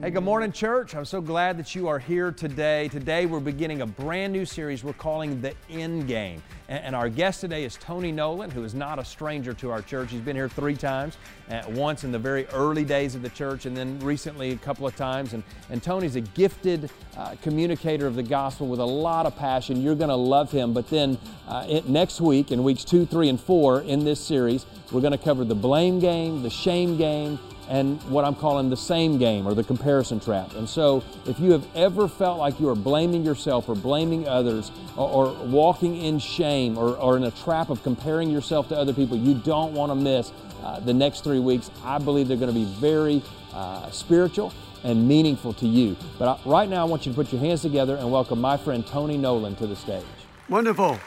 Hey, good morning, church. I'm so glad that you are here today. Today, we're beginning a brand new series we're calling The End Game. And our guest today is Tony Nolan, who is not a stranger to our church. He's been here three times, uh, once in the very early days of the church, and then recently a couple of times. And, and Tony's a gifted uh, communicator of the gospel with a lot of passion. You're going to love him. But then uh, it, next week, in weeks two, three, and four in this series, we're going to cover the blame game, the shame game, and what I'm calling the same game or the comparison trap. And so, if you have ever felt like you are blaming yourself or blaming others or, or walking in shame or, or, in a trap of comparing yourself to other people, you don't want to miss uh, the next three weeks. I believe they're going to be very uh, spiritual and meaningful to you. But I, right now, I want you to put your hands together and welcome my friend Tony Nolan to the stage. Wonderful.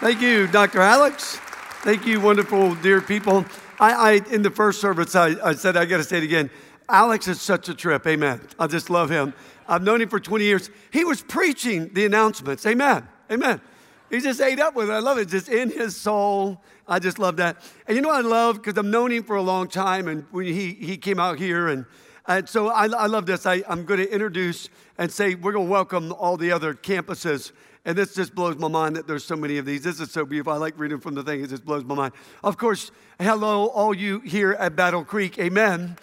Thank you, Dr. Alex. Thank you, wonderful, dear people. I, I in the first service, I, I said, I got to say it again. Alex is such a trip. Amen. I just love him. I've known him for 20 years. He was preaching the announcements. Amen. Amen. He just ate up with it. I love it. Just in his soul. I just love that. And you know what I love? Because I've known him for a long time. And when he, he came out here, and, and so I, I love this. I, I'm going to introduce and say we're going to welcome all the other campuses and this just blows my mind that there's so many of these. This is so beautiful. I like reading from the thing, it just blows my mind. Of course, hello, all you here at Battle Creek. Amen.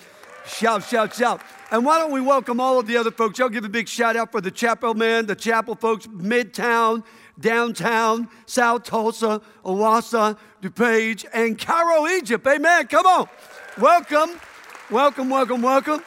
Shout, shout, shout. And why don't we welcome all of the other folks? I'll give a big shout out for the chapel men, the chapel folks, Midtown, downtown, South Tulsa, Owasso, DuPage, and Cairo, Egypt. Amen. Come on. Welcome, welcome, welcome, welcome.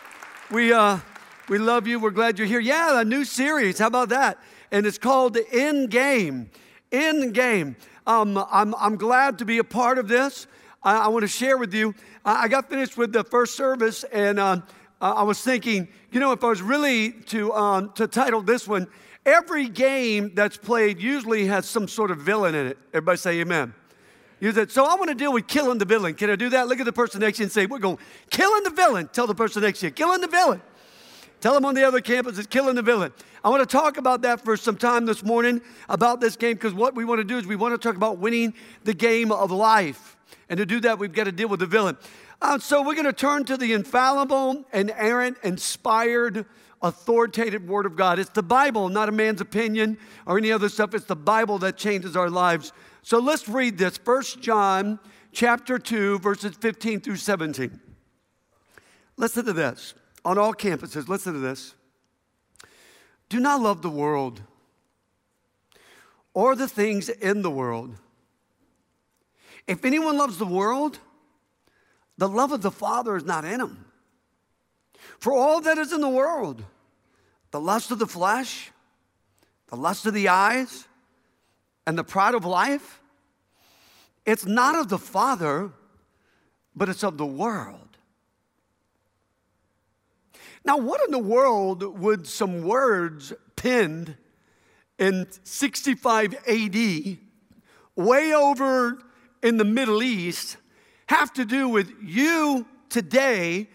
We, uh, we love you. We're glad you're here. Yeah, a new series. How about that? and it's called End Game. End Game. Um, I'm, I'm glad to be a part of this. I, I want to share with you. I, I, got finished with the first service, and uh, I was thinking, you know, if I was really to, um, to title this one, every game that's played usually has some sort of villain in it. Everybody say amen. You said, so I want to deal with killing the villain. Can I do that? Look at the person next to you and say, we're going, killing the villain. Tell the person next to you, killing the villain. Tell them on the other campus it's killing the villain. I want to talk about that for some time this morning about this game because what we want to do is we want to talk about winning the game of life. And to do that, we've got to deal with the villain. Uh, so we're going to turn to the infallible, inerrant, inspired, authoritative Word of God. It's the Bible, not a man's opinion or any other stuff. It's the Bible that changes our lives. So let's read this. First John chapter 2, verses 15 through 17. Listen to this on all campuses, listen to this. Do not love the world or the things in the world. If anyone loves the world, the love of the Father is not in him. For all that is in the world, the lust of the flesh, the lust of the eyes, and the pride of life, it's not of the Father, but it's of the world. Now, what in the world would some words penned in 65 AD, way over in the Middle East, have to do with you today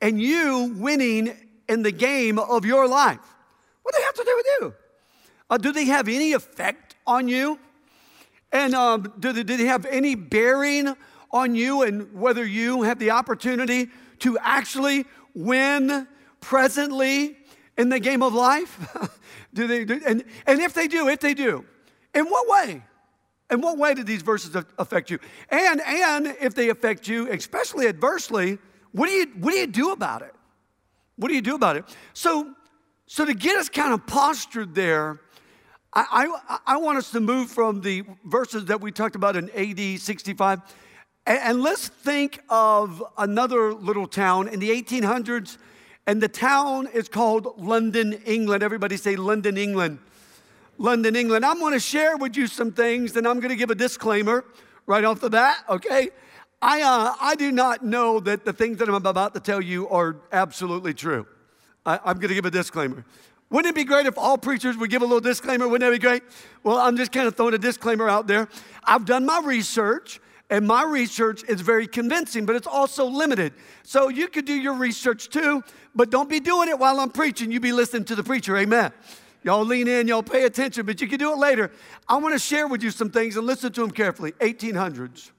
and you winning in the game of your life? What do they have to do with you? Uh, do they have any effect on you? And um, do, they, do they have any bearing on you and whether you have the opportunity to actually win presently in the game of life? do they do, and, and if they do, if they do, in what way? In what way do these verses affect you? And and if they affect you, especially adversely, what do you what do you do about it? What do you do about it? So so to get us kind of postured there, I, I, I want us to move from the verses that we talked about in AD 65, and, and let's think of another little town in the 1800s and the town is called London, England. Everybody say London, England. London, England. I'm going to share with you some things, and I'm going to give a disclaimer right off the bat, okay? I, uh, I do not know that the things that I'm about to tell you are absolutely true. I, I'm going to give a disclaimer. Wouldn't it be great if all preachers would give a little disclaimer? Wouldn't that be great? Well, I'm just kind of throwing a disclaimer out there. I've done my research. And my research is very convincing, but it's also limited. So you could do your research too, but don't be doing it while I'm preaching. You be listening to the preacher. Amen. Y'all lean in, y'all pay attention, but you can do it later. I want to share with you some things and listen to them carefully. 1800s.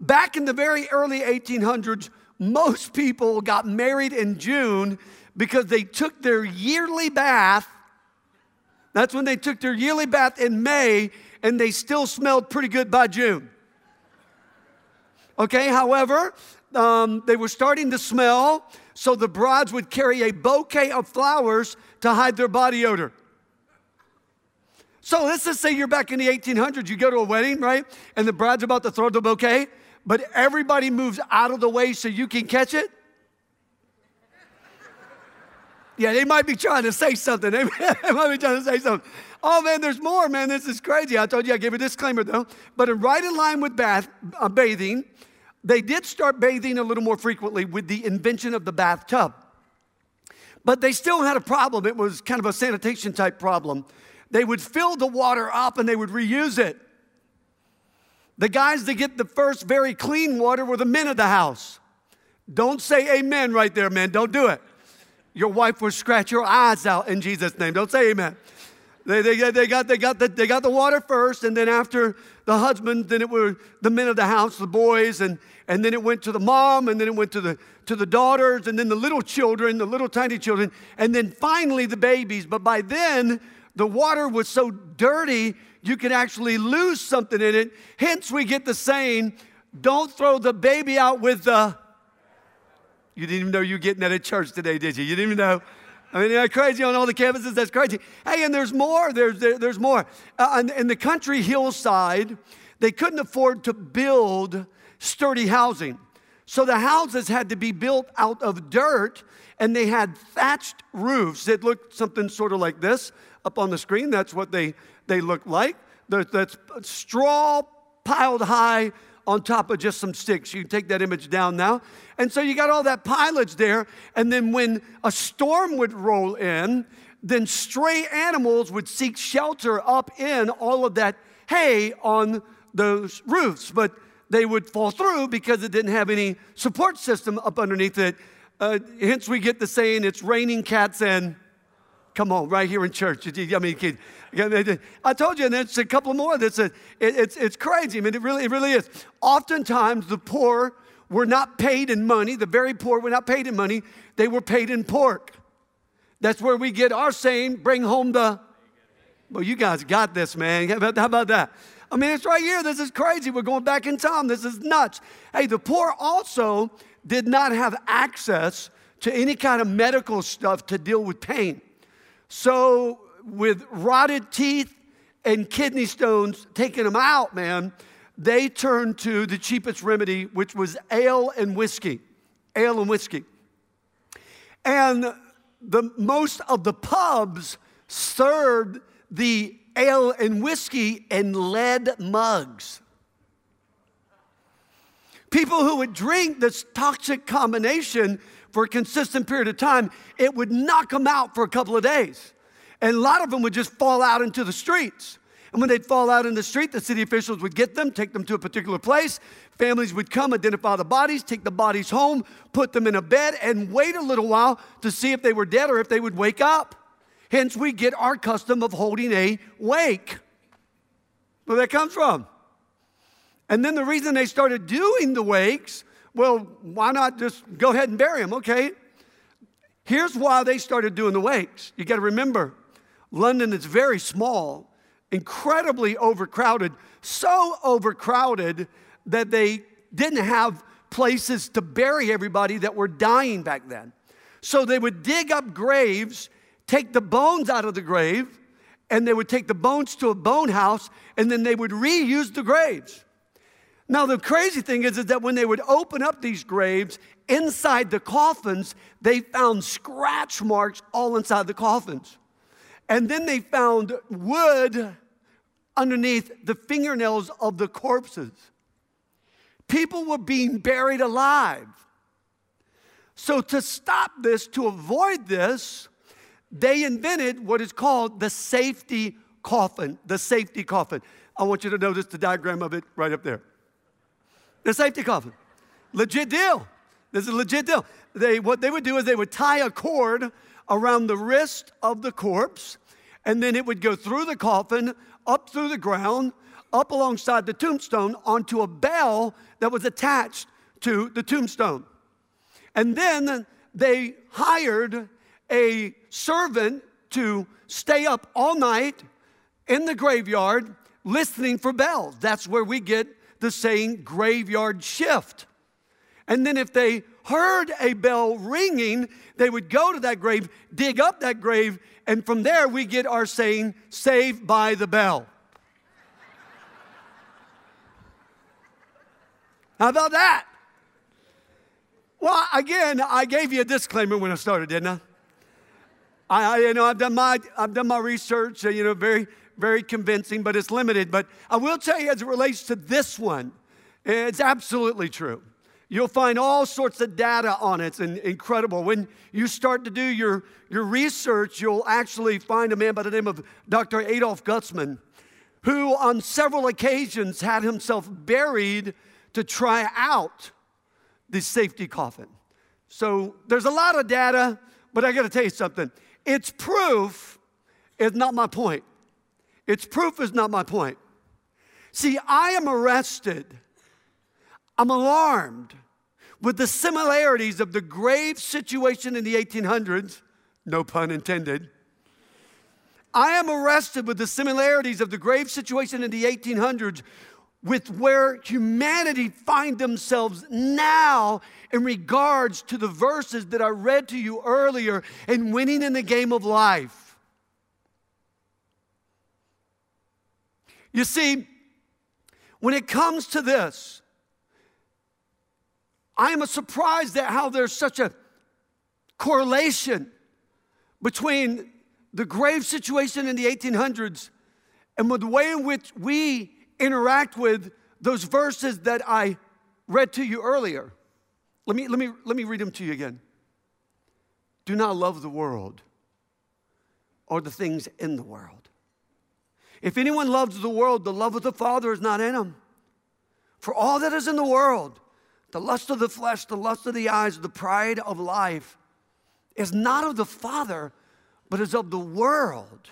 Back in the very early 1800s, most people got married in June because they took their yearly bath. That's when they took their yearly bath in May, and they still smelled pretty good by June. Okay, however, um, they were starting to smell, so the brides would carry a bouquet of flowers to hide their body odor. So let's just say you're back in the 1800s, you go to a wedding, right? And the bride's about to throw the bouquet, but everybody moves out of the way so you can catch it. Yeah, they might be trying to say something. They might be trying to say something. Oh man, there's more, man. This is crazy. I told you I gave a disclaimer though. But right in line with bath, uh, bathing, they did start bathing a little more frequently with the invention of the bathtub. But they still had a problem. It was kind of a sanitation type problem. They would fill the water up and they would reuse it. The guys that get the first very clean water were the men of the house. Don't say amen right there, man. Don't do it. Your wife will scratch your eyes out in Jesus' name. Don't say amen. They, they, they, got, they, got the, they got the water first, and then after the husband, then it were the men of the house, the boys, and, and then it went to the mom, and then it went to the, to the daughters, and then the little children, the little tiny children, and then finally the babies. But by then, the water was so dirty, you could actually lose something in it. Hence, we get the saying, don't throw the baby out with the. You didn't even know you were getting that at church today, did you? You didn't even know. I mean, that's crazy on all the campuses. That's crazy. Hey, and there's more. There's, there, there's more. Uh, in, in the country hillside, they couldn't afford to build sturdy housing. So the houses had to be built out of dirt, and they had thatched roofs that looked something sort of like this up on the screen. That's what they, they looked like. That's straw piled high on top of just some sticks. You can take that image down now. And so you got all that pilage there. And then when a storm would roll in, then stray animals would seek shelter up in all of that hay on those roofs. But they would fall through because it didn't have any support system up underneath it. Uh, hence, we get the saying, it's raining cats and Come on, right here in church. I mean, I told you, and there's a couple more. That's a, it, it's, it's crazy. I mean, it really, it really is. Oftentimes, the poor were not paid in money. The very poor were not paid in money. They were paid in pork. That's where we get our saying, bring home the. Well, you guys got this, man. How about that? I mean, it's right here. This is crazy. We're going back in time. This is nuts. Hey, the poor also did not have access to any kind of medical stuff to deal with pain. So, with rotted teeth and kidney stones taking them out, man, they turned to the cheapest remedy, which was ale and whiskey. Ale and whiskey. And the most of the pubs served the ale and whiskey in lead mugs. People who would drink this toxic combination for a consistent period of time, it would knock them out for a couple of days. And a lot of them would just fall out into the streets. And when they'd fall out in the street, the city officials would get them, take them to a particular place. Families would come, identify the bodies, take the bodies home, put them in a bed, and wait a little while to see if they were dead or if they would wake up. Hence, we get our custom of holding a wake. Where that comes from. And then the reason they started doing the wakes well, why not just go ahead and bury him? Okay. Here's why they started doing the wakes. You got to remember, London is very small, incredibly overcrowded, so overcrowded that they didn't have places to bury everybody that were dying back then. So they would dig up graves, take the bones out of the grave, and they would take the bones to a bone house, and then they would reuse the graves. Now, the crazy thing is, is that when they would open up these graves, inside the coffins, they found scratch marks all inside the coffins. And then they found wood underneath the fingernails of the corpses. People were being buried alive. So, to stop this, to avoid this, they invented what is called the safety coffin. The safety coffin. I want you to notice the diagram of it right up there. The safety coffin. Legit deal. This is a legit deal. They, what they would do is they would tie a cord around the wrist of the corpse, and then it would go through the coffin, up through the ground, up alongside the tombstone onto a bell that was attached to the tombstone. And then they hired a servant to stay up all night in the graveyard listening for bells. That's where we get the saying graveyard shift. And then if they heard a bell ringing, they would go to that grave, dig up that grave, and from there we get our saying, saved by the bell. How about that? Well, again, I gave you a disclaimer when I started, didn't I? I, you know, I've done my, I've done my research, you know, very, very convincing, but it's limited. But I will tell you, as it relates to this one, it's absolutely true. You'll find all sorts of data on it. It's incredible. When you start to do your, your research, you'll actually find a man by the name of Dr. Adolf Gutsmuth, who on several occasions had himself buried to try out the safety coffin. So there's a lot of data, but I got to tell you something. It's proof is not my point. Its proof is not my point. See, I am arrested. I'm alarmed with the similarities of the grave situation in the 1800s, no pun intended. I am arrested with the similarities of the grave situation in the 1800s with where humanity find themselves now in regards to the verses that I read to you earlier in winning in the game of life. You see, when it comes to this, I am surprised at how there's such a correlation between the grave situation in the 1800s and with the way in which we interact with those verses that I read to you earlier. Let me, let me, let me read them to you again. Do not love the world or the things in the world. If anyone loves the world, the love of the Father is not in him. For all that is in the world, the lust of the flesh, the lust of the eyes, the pride of life, is not of the Father, but is of the world.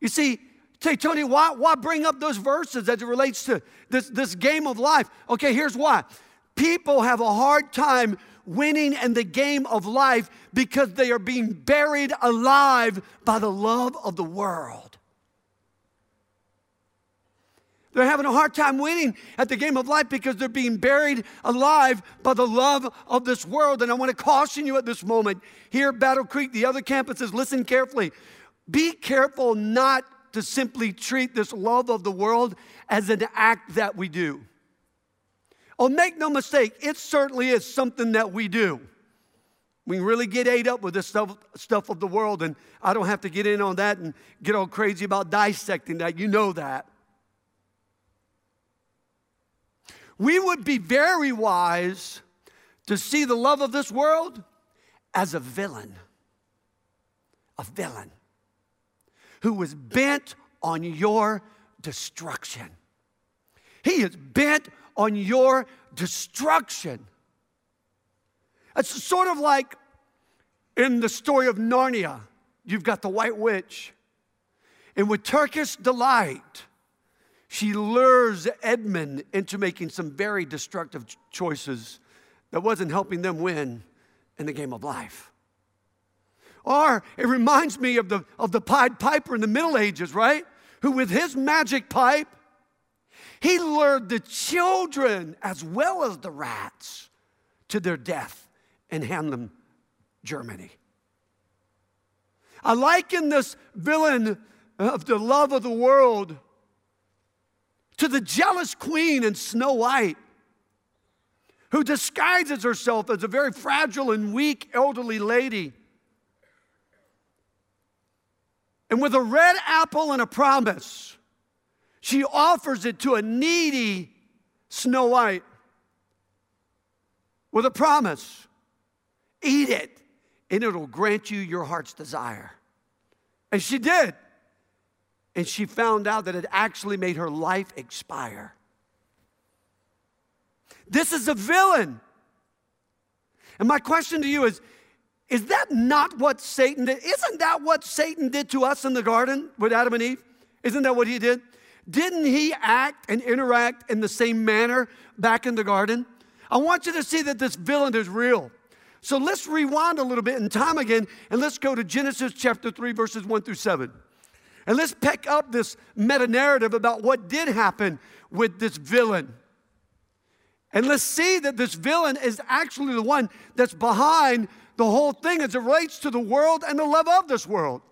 You see, Say, Tony, why, why bring up those verses as it relates to this, this game of life? Okay, here's why. People have a hard time winning in the game of life because they are being buried alive by the love of the world. They're having a hard time winning at the game of life because they're being buried alive by the love of this world. And I want to caution you at this moment here at Battle Creek, the other campuses, listen carefully. Be careful not to simply treat this love of the world as an act that we do. Oh, make no mistake, it certainly is something that we do. We really get ate up with this stuff, stuff of the world, and I don't have to get in on that and get all crazy about dissecting that. You know that. We would be very wise to see the love of this world as a villain. A villain who was bent on your destruction. He is bent on your destruction. It's sort of like in the story of Narnia, you've got the White Witch. And with Turkish delight, she lures Edmund into making some very destructive choices that wasn't helping them win in the game of life. Or it reminds me of the, of the Pied Piper in the Middle Ages, right? Who, with his magic pipe, he lured the children as well as the rats to their death in Hamelin, Germany. I liken this villain of the love of the world to the jealous queen in Snow White, who disguises herself as a very fragile and weak elderly lady And with a red apple and a promise, she offers it to a needy Snow White with a promise eat it, and it'll grant you your heart's desire. And she did. And she found out that it actually made her life expire. This is a villain. And my question to you is is that not what Satan did? Isn't that what Satan did to us in the garden with Adam and Eve? Isn't that what he did? Didn't he act and interact in the same manner back in the garden? I want you to see that this villain is real. So let's rewind a little bit in time again and let's go to Genesis chapter 3, verses 1 through 7. And let's pick up this meta narrative about what did happen with this villain. And let's see that this villain is actually the one that's behind the whole thing as it relates to the world and the love of this world.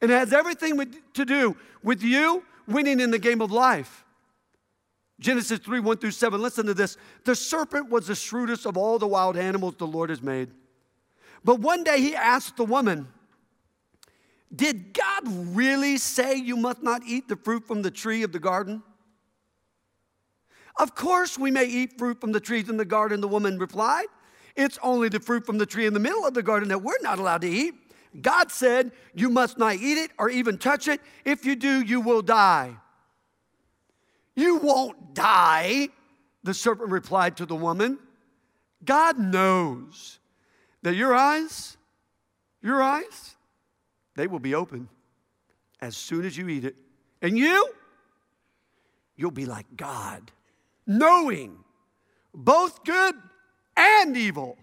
And it has everything with, to do with you winning in the game of life. Genesis 3 1 through 7. Listen to this. The serpent was the shrewdest of all the wild animals the Lord has made. But one day he asked the woman, Did God really say you must not eat the fruit from the tree of the garden? Of course, we may eat fruit from the trees in the garden, the woman replied. It's only the fruit from the tree in the middle of the garden that we're not allowed to eat. God said, You must not eat it or even touch it. If you do, you will die. You won't die, the serpent replied to the woman. God knows that your eyes, your eyes, they will be open as soon as you eat it. And you, you'll be like God, knowing both good and evil.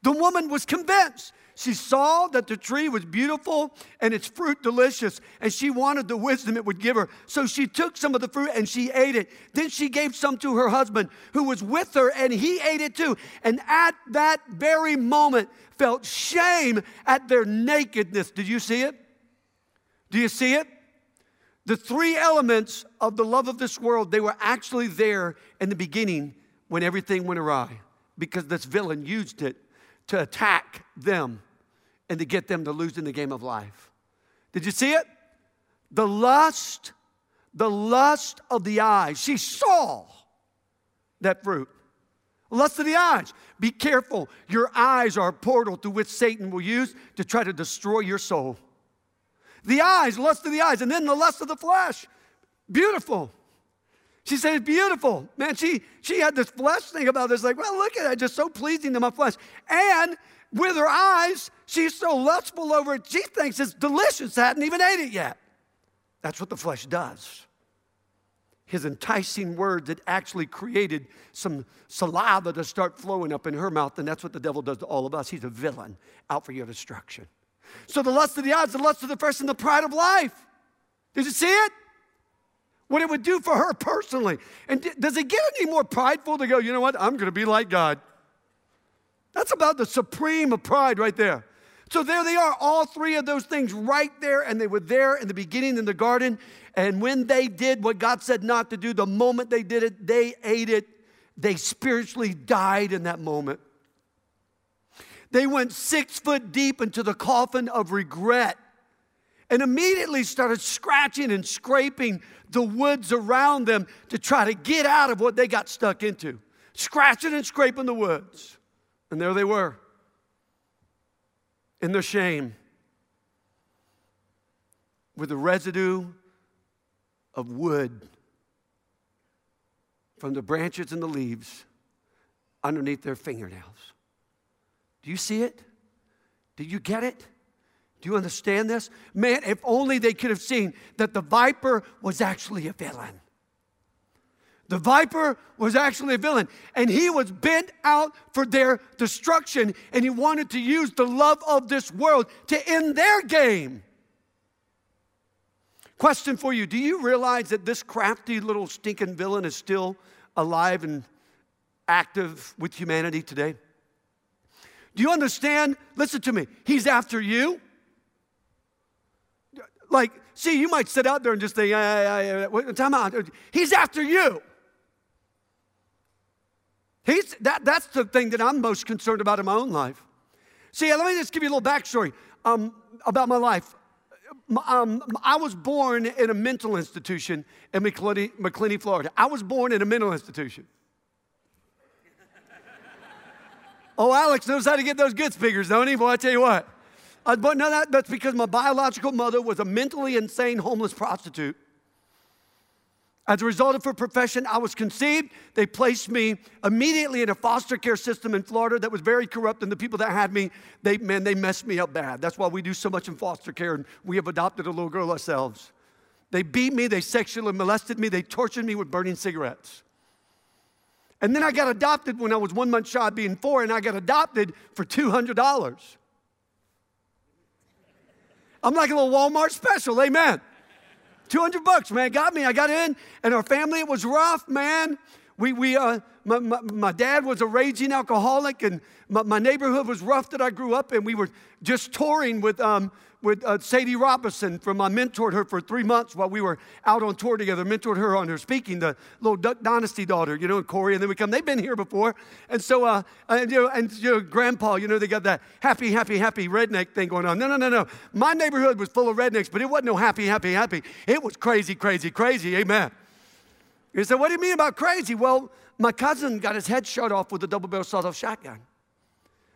The woman was convinced she saw that the tree was beautiful and its fruit delicious, and she wanted the wisdom it would give her. So she took some of the fruit and she ate it. Then she gave some to her husband who was with her, and he ate it too. And at that very moment, felt shame at their nakedness. Did you see it? Do you see it? The three elements of the love of this world, they were actually there in the beginning when everything went awry because this villain used it to attack them and to get them to lose in the game of life. Did you see it? The lust, the lust of the eyes. She saw that fruit. Lust of the eyes. Be careful. Your eyes are a portal through which Satan will use to try to destroy your soul. The eyes, lust of the eyes, and then the lust of the flesh. Beautiful. She said, beautiful. Man, she, she had this flesh thing about this, like, well, look at it, just so pleasing to my flesh. And with her eyes, she's so lustful over it, she thinks it's delicious, hadn't even ate it yet. That's what the flesh does. His enticing words that actually created some saliva to start flowing up in her mouth, and that's what the devil does to all of us. He's a villain out for your destruction. So the lust of the eyes, the lust of the flesh, and the pride of life. Did you see it? what it would do for her personally. And does it get any more prideful to go, you know what, I'm going to be like God? That's about the supreme of pride right there. So there they are, all three of those things right there, and they were there in the beginning in the garden. And when they did what God said not to do, the moment they did it, they ate it. They spiritually died in that moment. They went six foot deep into the coffin of regret and immediately started scratching and scraping the woods around them to try to get out of what they got stuck into. Scratching and scraping the woods. And there they were in their shame with the residue of wood from the branches and the leaves underneath their fingernails. Do you see it? Do you get it? Do you understand this? Man, if only they could have seen that the viper was actually a villain. The viper was actually a villain, and he was bent out for their destruction, and he wanted to use the love of this world to end their game. Question for you Do you realize that this crafty little stinking villain is still alive and active with humanity today? Do you understand? Listen to me. He's after you. Like, see, you might sit out there and just think, yeah, yeah, yeah, time out. He's after you. He's, that, that's the thing that I'm most concerned about in my own life. See, let me just give you a little backstory um, about my life. Um, I was born in a mental institution in Macclenny, Macclenny, Florida. I was born in a mental institution. oh, Alex knows how to get those good speakers, don't he? Boy, I tell you what. Uh, but no, that, that's because my biological mother was a mentally insane homeless prostitute. As a result of her profession, I was conceived. They placed me immediately in a foster care system in Florida that was very corrupt, and the people that had me, they man, they messed me up bad. That's why we do so much in foster care, and we have adopted a little girl ourselves. They beat me, they sexually molested me, they tortured me with burning cigarettes. And then I got adopted when I was one month shy of being four, and I got adopted for $200. I'm like a little Walmart special, amen. 200 bucks, man, got me. I got in, and our family, it was rough, man. We, we, uh, my, my, my, dad was a raging alcoholic, and my, my, neighborhood was rough that I grew up in. We were just touring with, um, with uh, Sadie Robertson from I mentored her for three months while we were out on tour together. Mentored her on her speaking, the little Duck Dynasty daughter, you know, and Korie. And then we come. They've been here before, and so uh, and you know, and you know, Grandpa, you know, they got that happy, happy, happy redneck thing going on. No, no, no, no. My neighborhood was full of rednecks, but it wasn't no happy, happy, happy. It was crazy, crazy, crazy. Amen. You said, what do you mean about crazy? Well, my cousin got his head shot off with a double barrel sawed off shotgun.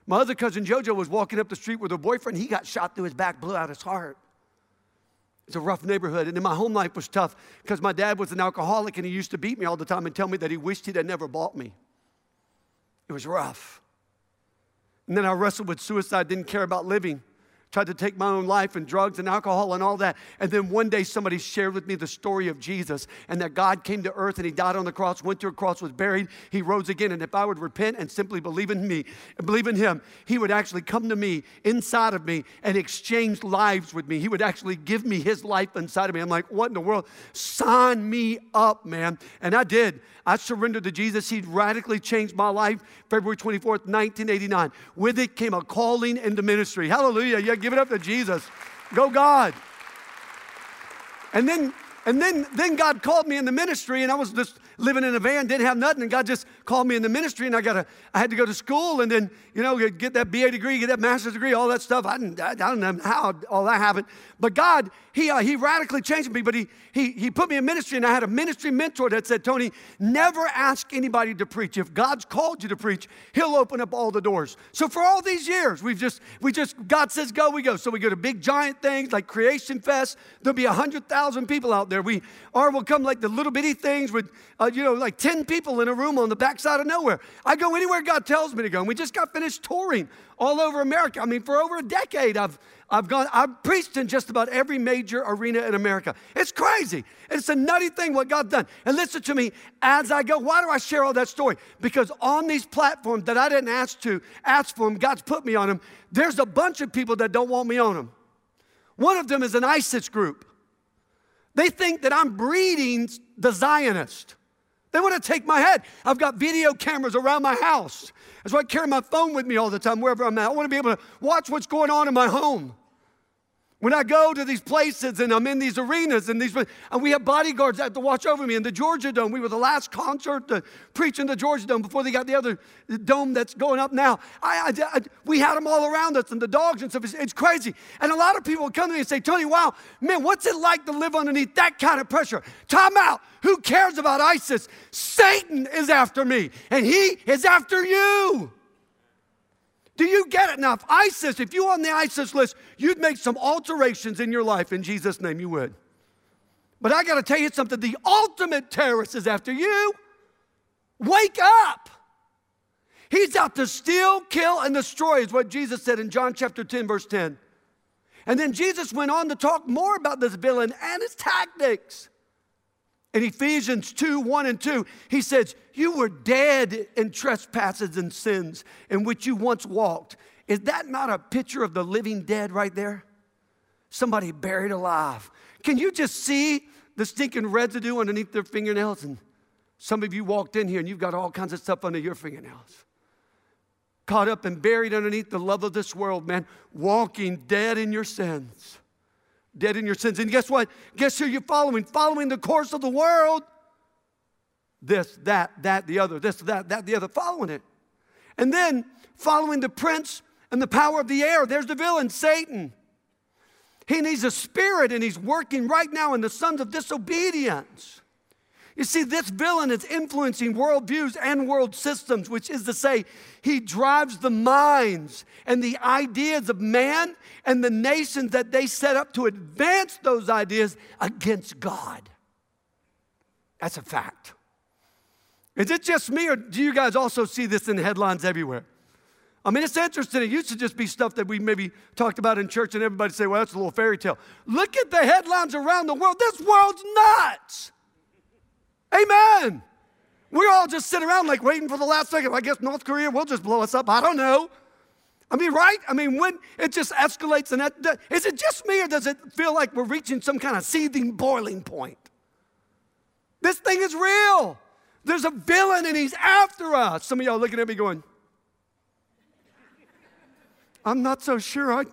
My other cousin JoJo was walking up the street with her boyfriend. He got shot through his back, blew out his heart. It's a rough neighborhood. And then my home life was tough because my dad was an alcoholic and he used to beat me all the time and tell me that he wished he'd had never bought me. It was rough. And then I wrestled with suicide, didn't care about living tried to take my own life and drugs and alcohol and all that. And then one day somebody shared with me the story of Jesus and that God came to earth and he died on the cross, went to a cross, was buried, he rose again. And if I would repent and simply believe in me, believe in him, he would actually come to me inside of me and exchange lives with me. He would actually give me his life inside of me. I'm like, what in the world? Sign me up, man. And I did. I surrendered to Jesus. He radically changed my life February 24th, 1989. With it came a calling into ministry. Hallelujah. Yeah, give it up to Jesus. Go, God. And then, and then, then God called me in the ministry, and I was just living in a van, didn't have nothing, and God just called me in the ministry, and I got I had to go to school, and then you know get that BA degree, get that master's degree, all that stuff. I didn't, I don't know how all that happened, but God, He uh, He radically changed me. But He He He put me in ministry, and I had a ministry mentor that said, Tony, never ask anybody to preach. If God's called you to preach, He'll open up all the doors. So for all these years, we've just we just God says go, we go. So we go to big giant things like Creation Fest. There'll be a hundred thousand people out there. We or we'll come like the little bitty things with. Uh, you know, like 10 people in a room on the backside of nowhere. I go anywhere God tells me to go. And we just got finished touring all over America. I mean, for over a decade, I've, I've gone, I've preached in just about every major arena in America. It's crazy. It's a nutty thing what God's done. And listen to me as I go. Why do I share all that story? Because on these platforms that I didn't ask to, ask for them, God's put me on them. There's a bunch of people that don't want me on them. One of them is an ISIS group. They think that I'm breeding the Zionist. They want to take my head. I've got video cameras around my house. That's why I carry my phone with me all the time, wherever I'm at. I want to be able to watch what's going on in my home. When I go to these places and I'm in these arenas and these, and we have bodyguards that have to watch over me. In the Georgia Dome, we were the last concert to preach in the Georgia Dome before they got the other dome that's going up now. I, I, I, we had them all around us and the dogs and stuff. It's, it's, crazy. And a lot of people come to me and say, Tony, wow, man, what's it like to live underneath that kind of pressure? Time out. Who cares about ISIS? Satan is after me and he is after you. Do you get it? Now, if ISIS, if you're on the ISIS list, you'd make some alterations in your life in Jesus' name, you would. But I got to tell you something the ultimate terrorist is after you. Wake up. He's out to steal, kill, and destroy, is what Jesus said in John chapter 10, verse 10. And then Jesus went on to talk more about this villain and his tactics. In Ephesians 2 1 and 2, he says, You were dead in trespasses and sins in which you once walked. Is that not a picture of the living dead right there? Somebody buried alive. Can you just see the stinking residue underneath their fingernails? And some of you walked in here and you've got all kinds of stuff under your fingernails. Caught up and buried underneath the love of this world, man, walking dead in your sins dead in your sins. And guess what? Guess who you're following? Following the course of the world. This, that, that, the other, this, that, that, the other, following it. And then following the prince and the power of the air. There's the villain, Satan. He needs a spirit and he's working right now in the sons of disobedience. You see, this villain is influencing worldviews and world systems, which is to say, he drives the minds and the ideas of man and the nations that they set up to advance those ideas against God. That's a fact. Is it just me, or do you guys also see this in the headlines everywhere? I mean, it's interesting. It used to just be stuff that we maybe talked about in church, and everybody say, well, that's a little fairy tale. Look at the headlines around the world. This world's nuts. Amen. We're all just sit around like waiting for the last second. I guess North Korea will just blow us up. I don't know. I mean, right? I mean, when it just escalates, and that, is it just me, or does it feel like we're reaching some kind of seething, boiling point? This thing is real. There's a villain, and he's after us. Some of y'all looking at me going, I'm not so sure. I,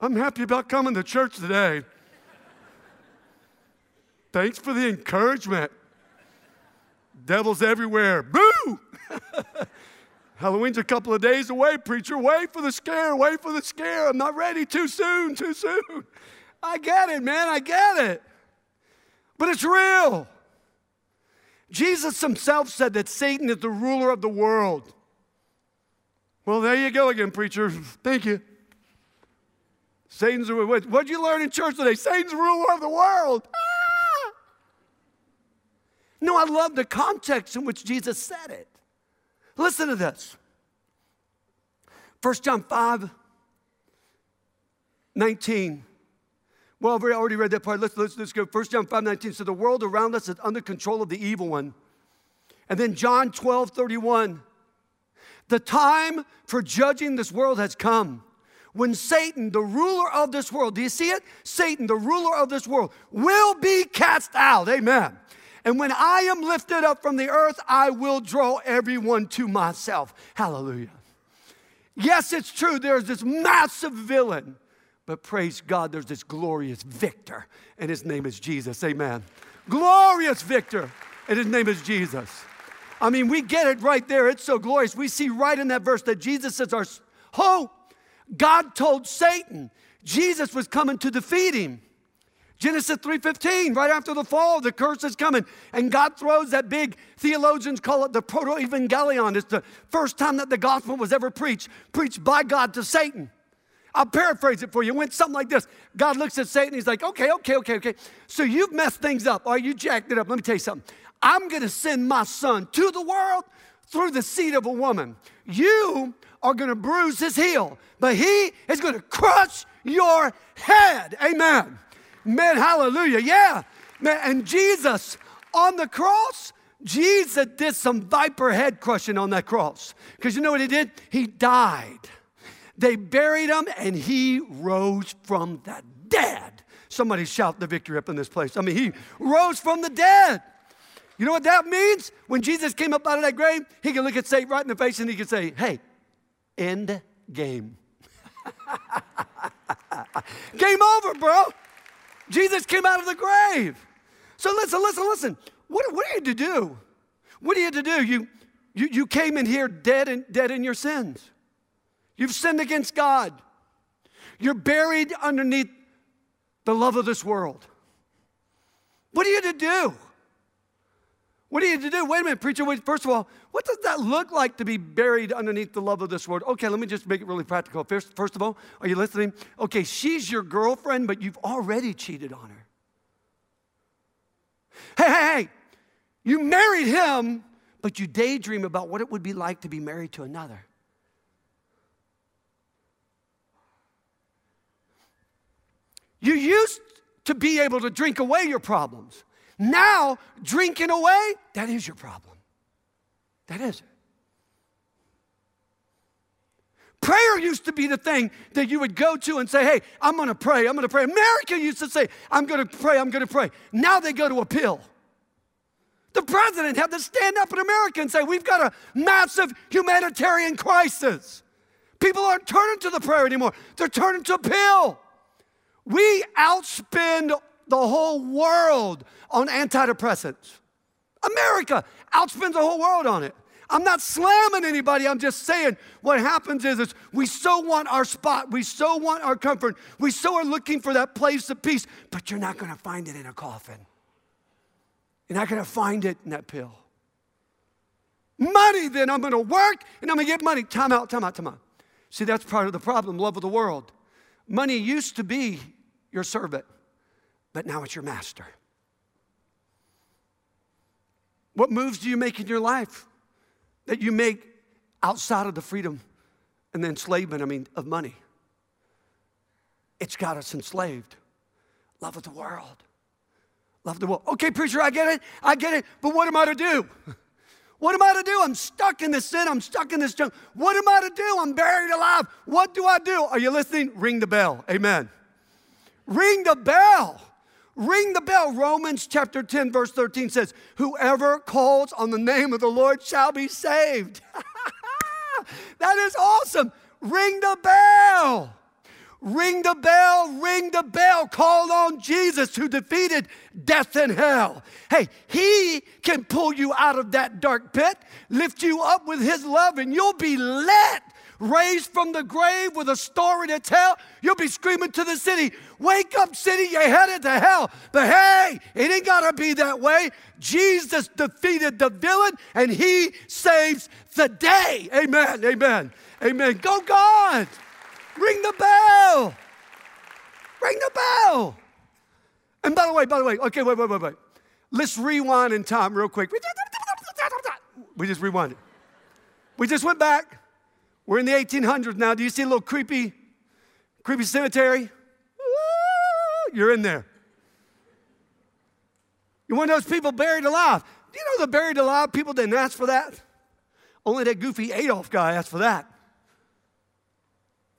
I'm happy about coming to church today. Thanks for the encouragement. Devil's everywhere. Boo! Halloween's a couple of days away, preacher. Wait for the scare, wait for the scare. I'm not ready. Too soon, too soon. I get it, man, I get it. But it's real. Jesus himself said that Satan is the ruler of the world. Well, there you go again, preacher. Thank you. Satan's What'd you learn in church today? Satan's ruler of the world. Ah! No, I love the context in which Jesus said it. Listen to this 1 John 5 19. Well, I've already read that part. Let's, let's, let's go. 1 John 5 19. So the world around us is under control of the evil one. And then John 12 31. The time for judging this world has come. When Satan, the ruler of this world, do you see it? Satan, the ruler of this world, will be cast out. Amen. And when I am lifted up from the earth, I will draw everyone to myself. Hallelujah. Yes, it's true, there's this massive villain, but praise God, there's this glorious victor, and his name is Jesus. Amen. Glorious victor, and his name is Jesus. I mean, we get it right there. It's so glorious. We see right in that verse that Jesus is our hope. God told Satan Jesus was coming to defeat him. Genesis 3:15, right after the fall, the curse is coming. And God throws that big, theologians call it the proto-evangelion. It's the first time that the gospel was ever preached, preached by God to Satan. I'll paraphrase it for you. It went something like this. God looks at Satan, he's like, okay, okay, okay, okay. So you've messed things up, or you jacked it up. Let me tell you something. I'm gonna send my son to the world through the seed of a woman. You are gonna bruise his heel, but he is gonna crush your head. Amen. Man, hallelujah. Yeah. Man, and Jesus on the cross, Jesus did some viper head crushing on that cross. Because you know what he did? He died. They buried him and he rose from the dead. Somebody shout the victory up in this place. I mean, he rose from the dead. You know what that means? When Jesus came up out of that grave, he could look at Satan right in the face and he could say, Hey, end game. Game over, bro. Jesus came out of the grave. So listen, listen, listen. What, what are you to do? What are you to do? You, you, you came in here dead, and, dead in your sins. You've sinned against God. You're buried underneath the love of this world. What are you to do? What are you to do? Wait a minute, preacher. Wait, first of all, what does that look like to be buried underneath the love of this world? Okay, let me just make it really practical. First, first of all, are you listening? Okay, she's your girlfriend, but you've already cheated on her. Hey, hey, hey, you married him, but you daydream about what it would be like to be married to another. You used to be able to drink away your problems. Now, drinking away, that is your problem. That is it. Prayer used to be the thing that you would go to and say, Hey, I'm gonna pray, I'm gonna pray. America used to say, I'm gonna pray, I'm gonna pray. Now they go to a pill. The president had to stand up in America and say, We've got a massive humanitarian crisis. People aren't turning to the prayer anymore, they're turning to a pill. We outspend the whole world on antidepressants. America outspends the whole world on it. I'm not slamming anybody. I'm just saying what happens is, is we so want our spot. We so want our comfort. We so are looking for that place of peace, but you're not going to find it in a coffin. You're not going to find it in that pill. Money, then I'm going to work and I'm going to get money. Time out, time out, time out. See, that's part of the problem, love of the world. Money used to be your servant but now it's your master. What moves do you make in your life that you make outside of the freedom and the enslavement, I mean, of money? It's got us enslaved. Love of the world. Love of the world. Okay, preacher, I get it. I get it. But what am I to do? What am I to do? I'm stuck in this sin. I'm stuck in this junk. What am I to do? I'm buried alive. What do I do? Are you listening? Ring the bell. Amen. Ring the bell. Ring the bell. Romans chapter 10, verse 13 says, Whoever calls on the name of the Lord shall be saved. that is awesome. Ring the bell. Ring the bell, ring the bell. Call on Jesus who defeated death and hell. Hey, He can pull you out of that dark pit, lift you up with His love, and you'll be lit raised from the grave with a story to tell, you'll be screaming to the city, Wake up, city, you're headed to hell. But hey, it ain't gotta be that way. Jesus defeated the villain and he saves the day. Amen, amen, amen. Go, God. Ring the bell. Ring the bell. And by the way, by the way, okay, wait, wait, wait, wait. Let's rewind in time real quick. We just rewind it. We just went back we're in the 1800s now. Do you see a little creepy, creepy cemetery? You're in there. You're one of those people buried alive. Do you know the buried alive people didn't ask for that? Only that goofy Adolf guy asked for that.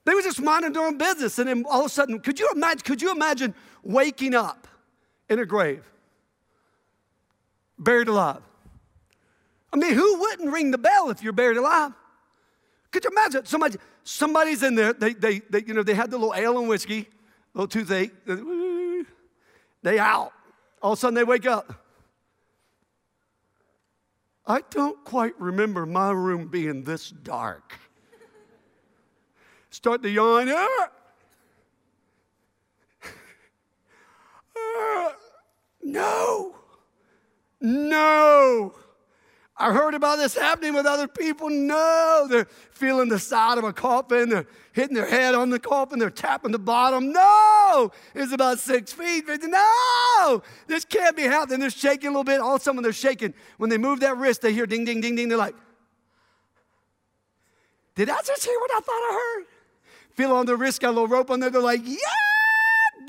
They were just minding their own business, and then all of a sudden, could you imagine, could you imagine waking up in a grave, buried alive? I mean, who wouldn't ring the bell if you're buried alive? Could you imagine somebody, somebody's in there, they, they, they, you know, they had the little ale and whiskey, little toothache, they out. All of a sudden they wake up. I don't quite remember my room being this dark. Start to yawn. Uh, uh, no, no. I heard about this happening with other people. No, they're feeling the side of a coffin. They're hitting their head on the coffin. They're tapping the bottom. No, it's about six feet. No, this can't be happening. They're shaking a little bit. All of a sudden, they're shaking. When they move that wrist, they hear ding, ding, ding, ding. They're like, did I just hear what I thought I heard? Feel on the wrist, got a little rope on there. They're like, yeah.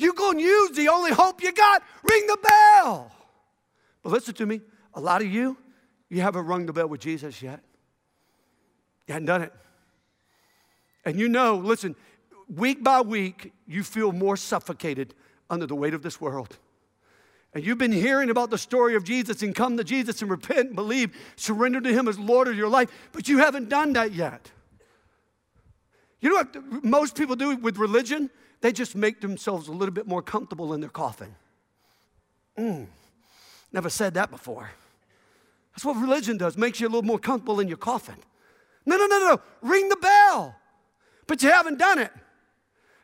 You're going to use the only hope you got. Ring the bell. But listen to me. A lot of you, you haven't rung the bell with Jesus yet. You hadn't done it. And you know, listen, week by week, you feel more suffocated under the weight of this world. And you've been hearing about the story of Jesus and come to Jesus and repent and believe, surrender to Him as Lord of your life, but you haven't done that yet. You know what most people do with religion? They just make themselves a little bit more comfortable in their coffin. Mm, never said that before. That's what religion does, makes you a little more comfortable in your coffin. No, no, no, no, ring the bell. But you haven't done it.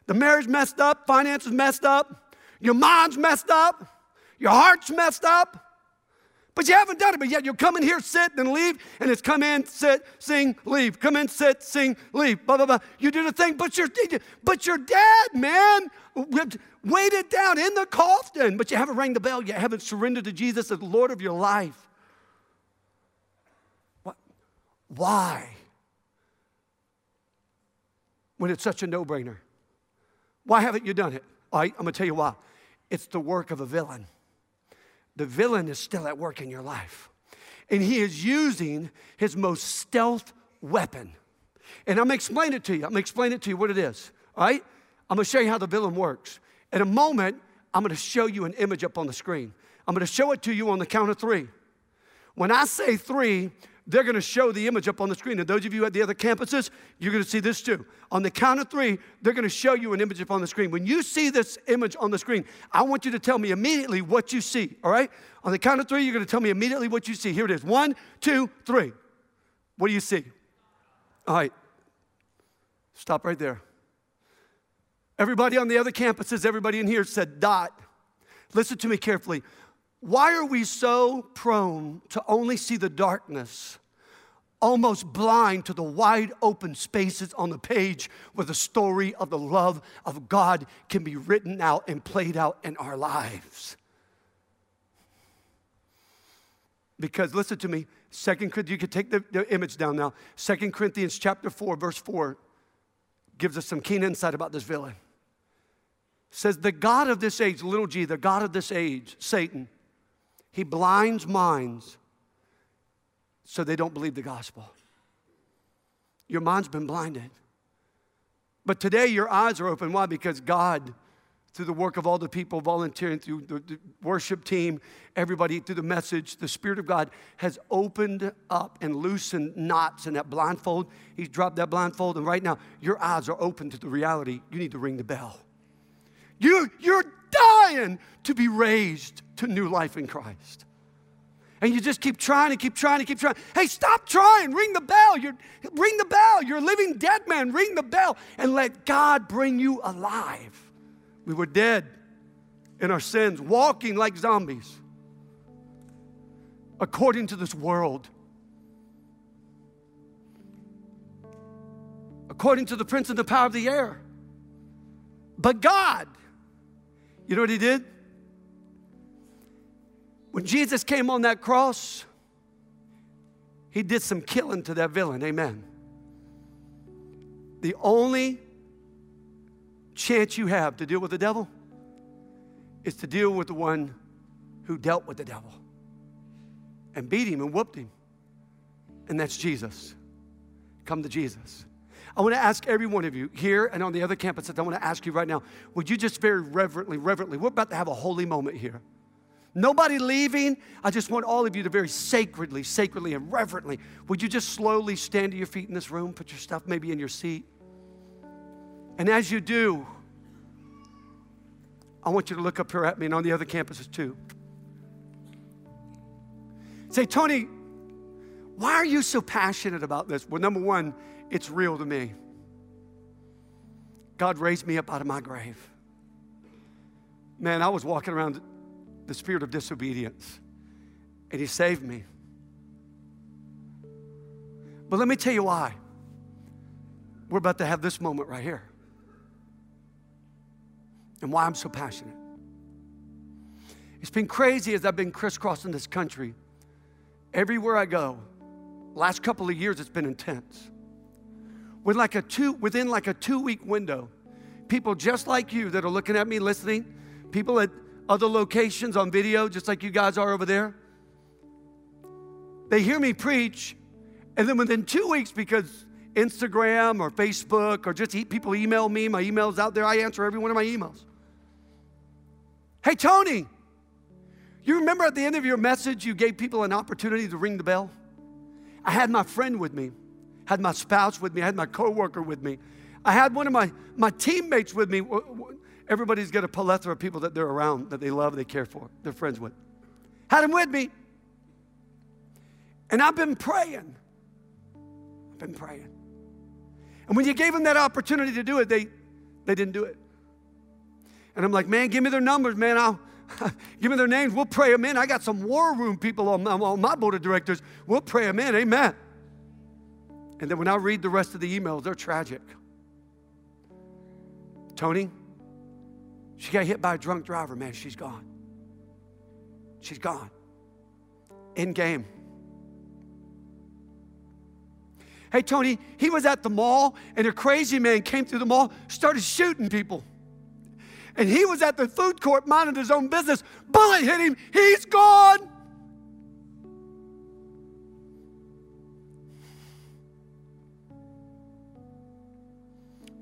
The marriage messed up, finances messed up, your mind's messed up, your heart's messed up. But you haven't done it, but yet you'll come in here, sit, and leave, and it's come in, sit, sing, leave. Come in, sit, sing, leave. Blah, blah, blah. You do the thing, but your, but your dad, man, weighted down in the coffin, but you haven't rang the bell. You haven't surrendered to Jesus as the Lord of your life. What? Why? When it's such a no brainer. Why haven't you done it? All right, I'm going to tell you why. It's the work of a villain the villain is still at work in your life. And he is using his most stealth weapon. And I'm gonna explain it to you. I'm gonna explain it to you what it is. All right? I'm gonna show you how the villain works. In a moment, I'm gonna show you an image up on the screen. I'm gonna show it to you on the count of three. When I say three, they're going to show the image up on the screen. And those of you at the other campuses, you're going to see this too. On the count of three, they're going to show you an image up on the screen. When you see this image on the screen, I want you to tell me immediately what you see, all right? On the count of three, you're going to tell me immediately what you see. Here it is one, two, three. What do you see? All right. Stop right there. Everybody on the other campuses, everybody in here said dot. Listen to me carefully. Why are we so prone to only see the darkness almost blind to the wide open spaces on the page where the story of the love of God can be written out and played out in our lives. Because listen to me, Second Corinthians, you can take the, the image down now. Second Corinthians chapter 4, verse 4 gives us some keen insight about this villain. It says, the God of this age, little g, the God of this age, Satan, he blinds minds so they don't believe the gospel. Your mind's been blinded. But today your eyes are open. Why? Because God, through the work of all the people volunteering, through the, worship team, everybody, through the message, the Spirit of God has opened up and loosened knots in that blindfold. He's dropped that blindfold, and right now your eyes are open to the reality. You need to ring the bell. You, you're dying to be raised to new life in Christ. And you just keep trying and keep trying and keep trying. Hey, stop trying. Ring the bell. You're, ring the bell. You're a living dead man. Ring the bell and let God bring you alive. We were dead in our sins, walking like zombies according to this world. According to the prince of the power of the air. But God, you know what He did? When Jesus came on that cross, He did some killing to that villain. Amen. The only chance you have to deal with the devil is to deal with the one who dealt with the devil and beat him and whooped him. And that's Jesus. Come to Jesus. I want to ask every one of you here and on the other campuses, I want to ask you right now, would you just very reverently, reverently, we're about to have a holy moment here. Nobody leaving. I just want all of you to very sacredly, sacredly, and reverently, would you just slowly stand to your feet in this room, put your stuff maybe in your seat? And as you do, I want you to look up here at me and on the other campuses too. Say, Tony, why are you so passionate about this? Well, number one, it's real to me. God raised me up out of my grave. Man, I was walking around the spirit of disobedience, and He saved me. But let me tell you why. We're about to have this moment right here, and why I'm so passionate. It's been crazy as I've been crisscrossing this country. Everywhere I go, last couple of years, it's been intense with like a two, within like a two week window, people just like you that are looking at me, listening, people at other locations on video, just like you guys are over there, they hear me preach, and then within two weeks, because Instagram or Facebook or just people email me, my email's out there, I answer every one of my emails. Hey, Tony, you remember at the end of your message, you gave people an opportunity to ring the bell? I had my friend with me had my spouse with me, I had my coworker with me. I had one of my, my teammates with me. Everybody's got a plethora of people that they're around, that they love, they care for, they're friends with. Had them with me. And I've been praying. I've been praying. And when you gave them that opportunity to do it, they, they didn't do it. And I'm like, man, give me their numbers, man. I'll give me their names. We'll pray them in. I got some war room people on my, on my board of directors. We'll pray them in. Amen. And then when I read the rest of the emails, they're tragic. Tony, she got hit by a drunk driver, man. She's gone. She's gone. In game. Hey, Tony, he was at the mall and a crazy man came through the mall, started shooting people. And he was at the food court minding his own business. Bullet hit him. He's gone.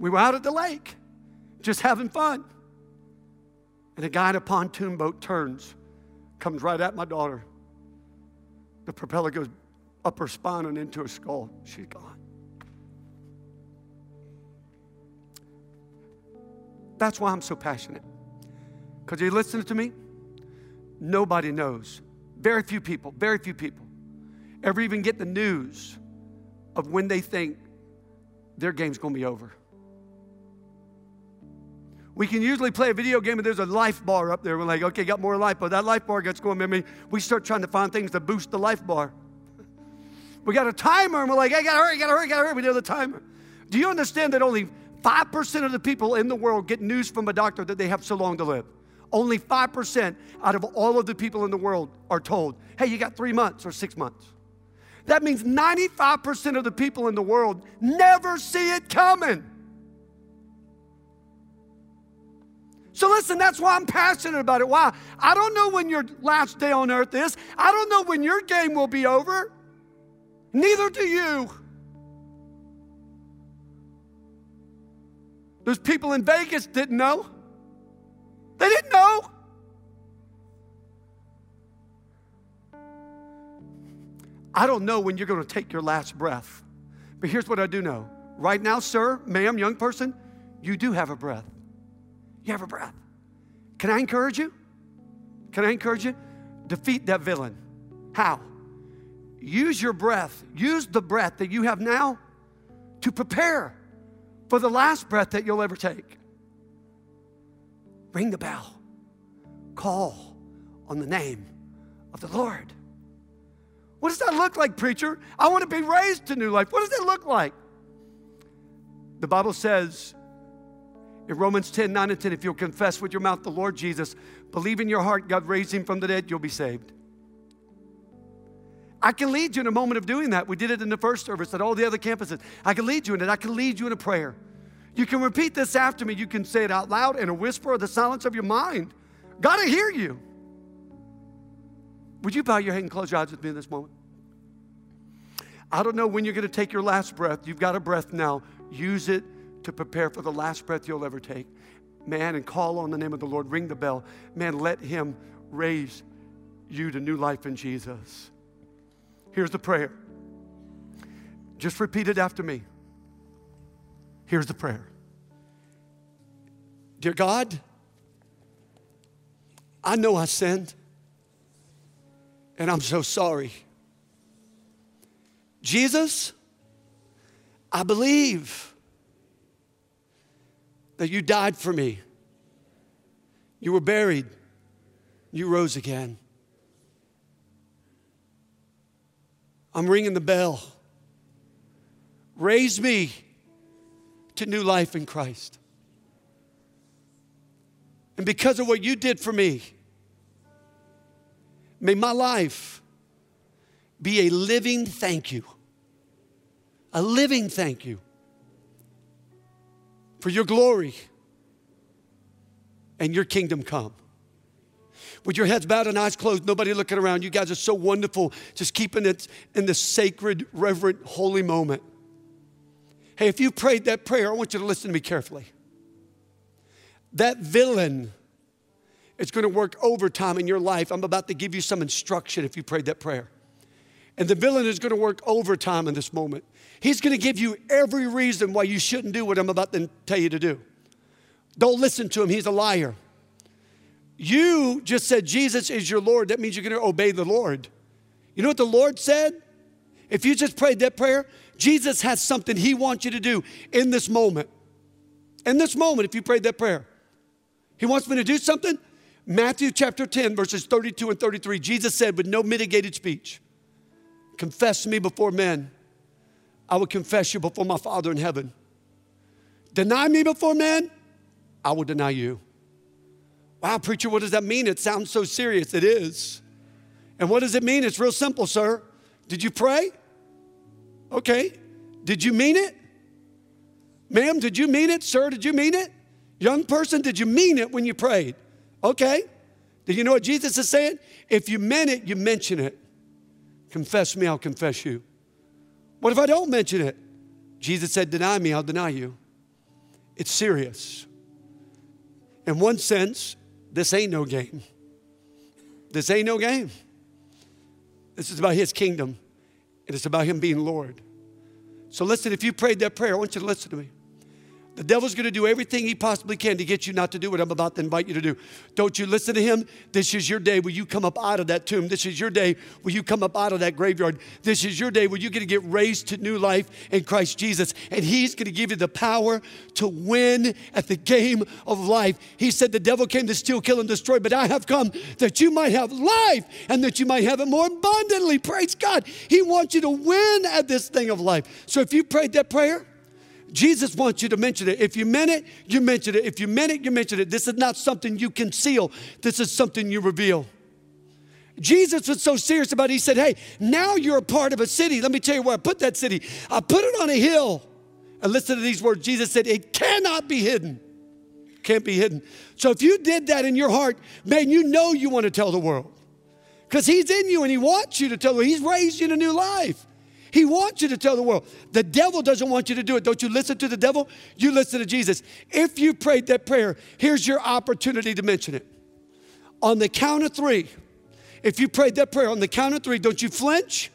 We were out at the lake, just having fun. And a guy in a pontoon boat turns, comes right at my daughter. The propeller goes up her spine and into her skull. She's gone. That's why I'm so passionate. Because you listen to me? Nobody knows. Very few people, very few people ever even get the news of when they think their game's going to be over. We can usually play a video game and there's a life bar up there. We're like, okay, got more life bar. That life bar gets going. Maybe we start trying to find things to boost the life bar. We got a timer and we're like, I gotta hurry, gotta hurry, gotta hurry. We know the timer. Do you understand that only 5% of the people in the world get news from a doctor that they have so long to live? Only 5% out of all of the people in the world are told, hey, you got three months or six months. That means 95% of the people in the world never see it coming. So listen, that's why I'm passionate about it. Why? I don't know when your last day on earth is. I don't know when your game will be over. Neither do you. Those people in Vegas didn't know. They didn't know. I don't know when you're going to take your last breath. But here's what I do know. Right now, sir, ma'am, young person, you do have a breath. You have a breath. Can I encourage you? Can I encourage you? Defeat that villain. How? Use your breath. Use the breath that you have now to prepare for the last breath that you'll ever take. Ring the bell. Call on the name of the Lord. What does that look like, preacher? I want to be raised to new life. What does that look like? The Bible says in Romans 10 9 and 10, if you'll confess with your mouth the Lord Jesus, believe in your heart God raised him from the dead, you'll be saved. I can lead you in a moment of doing that. We did it in the first service at all the other campuses. I can lead you in it. I can lead you in a prayer. You can repeat this after me. You can say it out loud in a whisper or the silence of your mind. God to hear you. Would you bow your head and close your eyes with me in this moment? I don't know when you're going to take your last breath. You've got a breath now. Use it to prepare for the last breath you'll ever take. Man, and call on the name of the Lord. Ring the bell. Man, let Him raise you to new life in Jesus. Here's the prayer. Just repeat it after me. Here's the prayer Dear God, I know I sinned, and I'm so sorry. Jesus, I believe that you died for me. You were buried. You rose again. I'm ringing the bell. Raise me to new life in Christ. And because of what you did for me, may my life be a living thank you. A living thank you for your glory and your kingdom come. With your heads bowed and eyes closed, nobody looking around, you guys are so wonderful, just keeping it in this sacred, reverent, holy moment. Hey, if you prayed that prayer, I want you to listen to me carefully. That villain is going to work overtime in your life. I'm about to give you some instruction if you prayed that prayer. And the villain is going to work overtime in this moment. He's going to give you every reason why you shouldn't do what I'm about to tell you to do. Don't listen to him, he's a liar. You just said Jesus is your Lord. That means you're going to obey the Lord. You know what the Lord said? If you just prayed that prayer, Jesus has something He wants you to do in this moment. In this moment, if you prayed that prayer, He wants me to do something. Matthew chapter 10, verses 32 and 33, Jesus said, with no mitigated speech, Confess me before men, I will confess you before my Father in heaven. Deny me before men, I will deny you. Wow, preacher, what does that mean? It sounds so serious. It is. And what does it mean? It's real simple, sir. Did you pray? Okay. Did you mean it? Ma'am, did you mean it? Sir, did you mean it? Young person, did you mean it when you prayed? Okay. Did you know what Jesus is saying? If you meant it, you mention it. Confess me, I'll confess you. What if I don't mention it? Jesus said, Deny me, I'll deny you. It's serious. In one sense, this ain't no game. This ain't no game. This is about His kingdom, and it's about Him being Lord. So listen, if you prayed that prayer, I want you to listen to me. The devil's going to do everything he possibly can to get you not to do what I'm about to invite you to do. Don't you listen to him? This is your day where you come up out of that tomb. This is your day where you come up out of that graveyard. This is your day where you're going to get raised to new life in Christ Jesus. And he's going to give you the power to win at the game of life. He said, The devil came to steal, kill, and destroy, but I have come that you might have life and that you might have it more abundantly. Praise God. He wants you to win at this thing of life. So if you prayed that prayer, Jesus wants you to mention it. If you meant it, you mention it. If you meant it, you mention it. This is not something you conceal, this is something you reveal. Jesus was so serious about it, he said, Hey, now you're a part of a city. Let me tell you where I put that city. I put it on a hill. And listen to these words Jesus said, It cannot be hidden. Can't be hidden. So if you did that in your heart, man, you know you want to tell the world. Because he's in you and he wants you to tell the world. He's raised you in a new life. He wants you to tell the world. The devil doesn't want you to do it. Don't you listen to the devil? You listen to Jesus. If you prayed that prayer, here's your opportunity to mention it. On the count of three, if you prayed that prayer on the count of three, don't you flinch,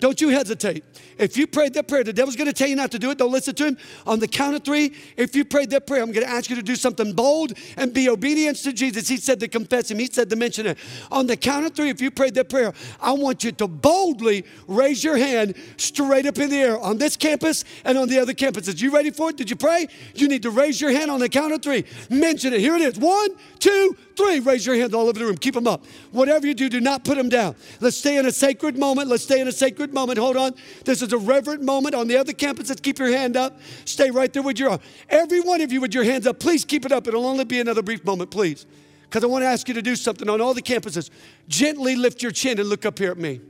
don't you hesitate. If you prayed that prayer, the devil's gonna tell you not to do it. Don't listen to him. On the count of three, if you prayed that prayer, I'm gonna ask you to do something bold and be obedient to Jesus. He said to confess him, he said to mention it. On the count of three, if you prayed that prayer, I want you to boldly raise your hand straight up in the air on this campus and on the other campuses. You ready for it? Did you pray? You need to raise your hand on the count of three. Mention it. Here it is. One, two, three. Raise your hands all over the room. Keep them up. Whatever you do, do not put them down. Let's stay in a sacred moment. Let's stay in a sacred moment. Hold on. This is a reverent moment. On the other campuses, keep your hand up. Stay right there with your arm. Every one of you with your hands up, please keep it up. It'll only be another brief moment, please. Because I want to ask you to do something on all the campuses. Gently lift your chin and look up here at me.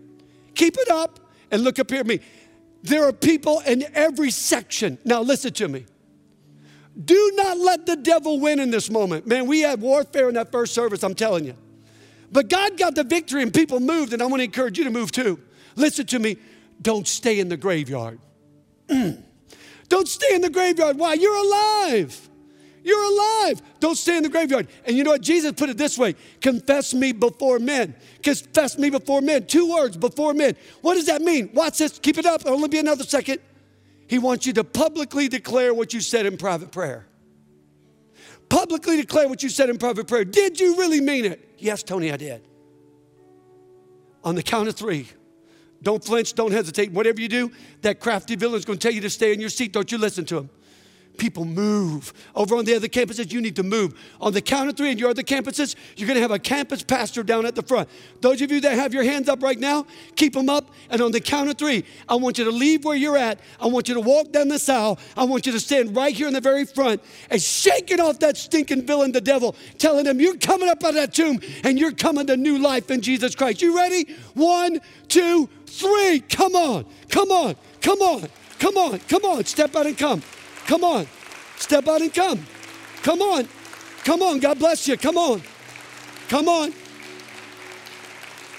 Keep it up and look up here at me. There are people in every section. Now, listen to me. Do not let the devil win in this moment. Man, we had warfare in that first service, I'm telling you. But God got the victory and people moved, and I want to encourage you to move too. Listen to me. Don't stay in the graveyard. Don't stay in the graveyard. Why? You're alive. You're alive. Don't stay in the graveyard. And you know what? Jesus put it this way confess me before men. Confess me before men. Two words before men. What does that mean? Watch this. Keep it up. It'll only be another second. He wants you to publicly declare what you said in private prayer. Publicly declare what you said in private prayer. Did you really mean it? Yes, Tony, I did. On the count of three, don't flinch, don't hesitate. Whatever you do, that crafty villain is going to tell you to stay in your seat. Don't you listen to him people move. Over on the other campuses, you need to move. On the count of three in your other campuses, you're going to have a campus pastor down at the front. Those of you that have your hands up right now, keep them up. And on the count of three, I want you to leave where you're at. I want you to walk down this aisle. I want you to stand right here in the very front and shaking off that stinking villain, the devil, telling him you're coming up out of that tomb and you're coming to new life in Jesus Christ. You ready? One, two, three. Come on, come on, come on, come on, come on. Step out and come. Come on. Step out and come. Come on. Come on. God bless you. Come on. Come on.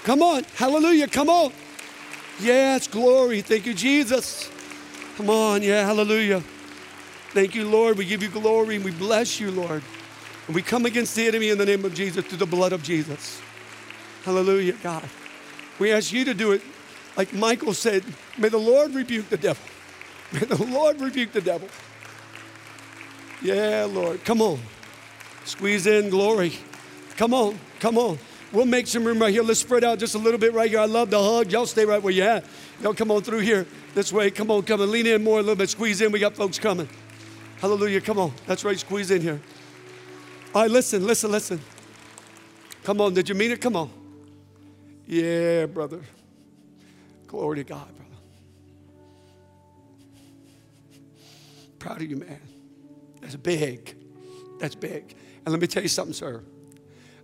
Come on. Hallelujah. Come on. Yes, glory. Thank you, Jesus. Come on. Yeah, hallelujah. Thank you, Lord. We give you glory and we bless you, Lord. And we come against the enemy in the name of Jesus through the blood of Jesus. Hallelujah, God. We ask you to do it like Michael said, may the Lord rebuke the devil. May the Lord rebuke the devil. Yeah, Lord. Come on. Squeeze in glory. Come on. Come on. We'll make some room right here. Let's spread out just a little bit right here. I love the hug. Y'all stay right where you're at. Y'all come on through here. This way. Come on, come on. Lean in more a little bit. Squeeze in. We got folks coming. Hallelujah. Come on. That's right. Squeeze in here. All right, listen, listen, listen. Come on. Did you mean it? Come on. Yeah, brother. Glory to God, brother. Proud of you, man. That's big. That's big. And let me tell you something, sir.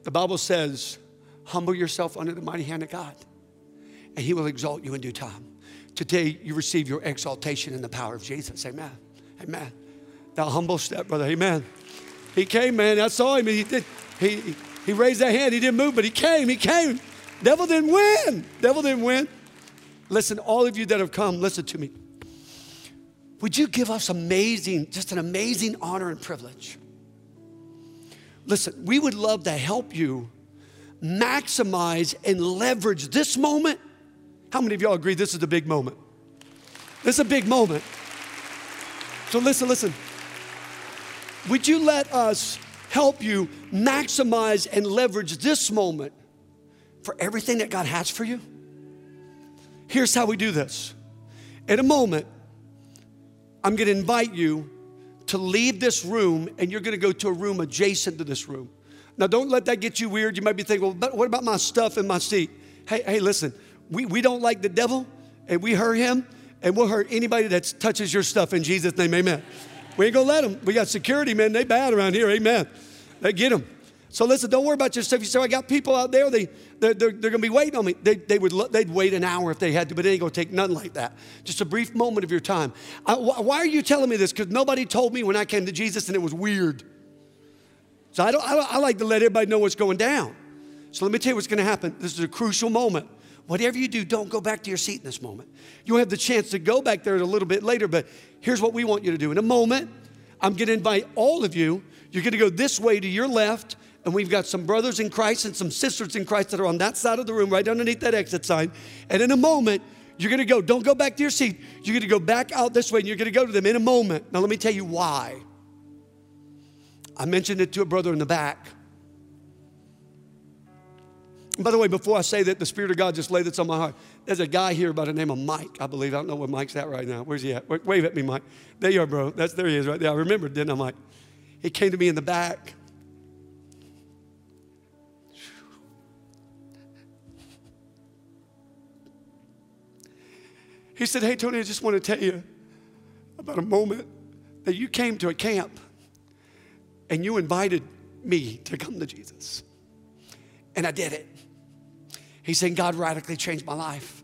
The Bible says, humble yourself under the mighty hand of God, and He will exalt you in due time. Today, you receive your exaltation in the power of Jesus. Amen. Amen. That humble step, brother. Amen. He came, man. I saw him. He did. He he raised that hand. He didn't move, but he came. He came. Devil didn't win. Devil didn't win. Listen, all of you that have come, listen to me. Would you give us amazing, just an amazing honor and privilege? Listen, we would love to help you maximize and leverage this moment. How many of y'all agree this is a big moment? This is a big moment. So listen, listen. would you let us help you maximize and leverage this moment for everything that God has for you? Here's how we do this. In a moment, I'm going to invite you to leave this room and you're going to go to a room adjacent to this room. Now, don't let that get you weird. You might be thinking, well, but what about my stuff in my seat? Hey, hey, listen, we, we don't like the devil and we hurt him and we'll hurt anybody that touches your stuff in Jesus' name, amen. We ain't gonna let them. We got security, man. They bad around here, amen. They get them. So listen, don't worry about your stuff. You say, I got people out there, they, they're, they're, they're going to be waiting on me. They, they would, they'd wait an hour if they had to, but it ain't going to take nothing like that. Just a brief moment of your time. I, why are you telling me this? Because nobody told me when I came to Jesus and it was weird. So I, don't, I, don't, I like to let everybody know what's going down. So let me tell you what's going to happen. This is a crucial moment. Whatever you do, don't go back to your seat in this moment. You'll have the chance to go back there a little bit later, but here's what we want you to do. In a moment, I'm going to invite all of you. You're going to go this way to your left and we've got some brothers in Christ and some sisters in Christ that are on that side of the room, right underneath that exit sign. And in a moment, you're gonna go, don't go back to your seat. You're gonna go back out this way and you're gonna go to them in a moment. Now, let me tell you why. I mentioned it to a brother in the back. By the way, before I say that, the Spirit of God just laid this on my heart. There's a guy here by the name of Mike, I believe. I don't know where Mike's at right now. Where's he at? Wave at me, Mike. There you are, bro. That's there he is right there. I remembered, didn't I, Mike? He came to me in the back. He said, Hey, Tony, I just want to tell you about a moment that you came to a camp and you invited me to come to Jesus. And I did it. He said, God radically changed my life.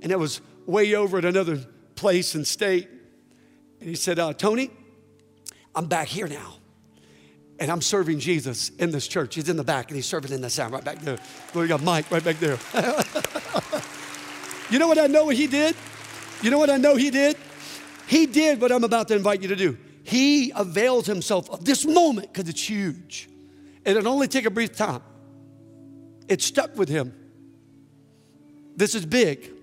And it was way over at another place and state. And he said, uh, Tony, I'm back here now. And I'm serving Jesus in this church. He's in the back and he's serving in the sound right back there. We got Mike right back there. you know what I know what he did? You know what I know he did? He did what I'm about to invite you to do. He avails himself of this moment because it's huge. And it only take a brief time. It stuck with him. This is big.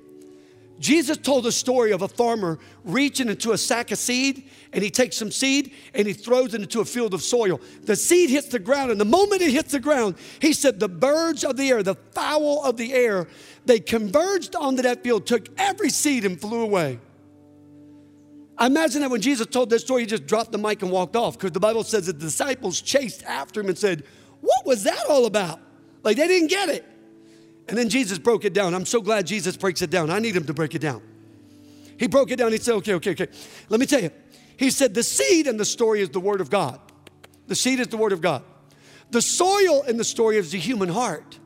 Jesus told a story of a farmer reaching into a sack of seed and he takes some seed and he throws it into a field of soil. The seed hits the ground, and the moment it hits the ground, he said, The birds of the air, the fowl of the air, they converged onto that field, took every seed, and flew away. I imagine that when Jesus told that story, he just dropped the mic and walked off because the Bible says that the disciples chased after him and said, What was that all about? Like they didn't get it. And then Jesus broke it down. I'm so glad Jesus breaks it down. I need him to break it down. He broke it down. He said, okay, okay, okay. Let me tell you. He said, the seed in the story is the word of God. The seed is the word of God. The soil in the story is the human heart.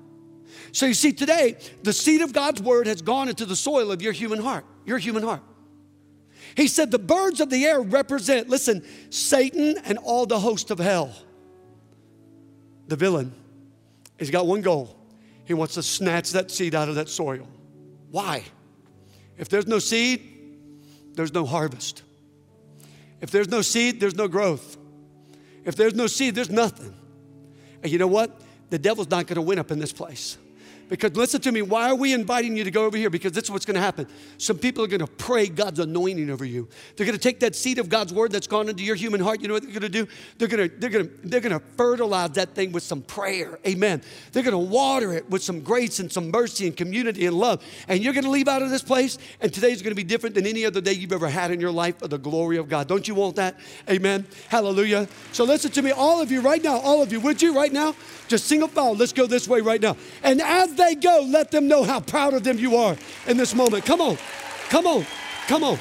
So you see, today, the seed of God's word has gone into the soil of your human heart, your human heart. He said, the birds of the air represent, listen, Satan and all the host of hell. The villain. He's got one goal he wants to snatch that seed out of that soil. Why? If there's no seed, there's no harvest. If there's no seed, there's no growth. If there's no seed, there's nothing. And you know what? The devil's not going to win up in this place. Because listen to me, why are we inviting you to go over here? Because this is what's going to happen. Some people are going to pray God's anointing over you. They're going to take that seed of God's word that's gone into your human heart. You know what they're going to do? They're going to they're going to they're going to fertilize that thing with some prayer. Amen. They're going to water it with some grace and some mercy and community and love. And you're going to leave out of this place and today's going to be different than any other day you've ever had in your life for the glory of God. Don't you want that? Amen. Hallelujah. So listen to me all of you right now, all of you, would you right now? Just single file. Let's go this way right now. And as they go, let them know how proud of them you are in this moment. Come on. Come on. Come on.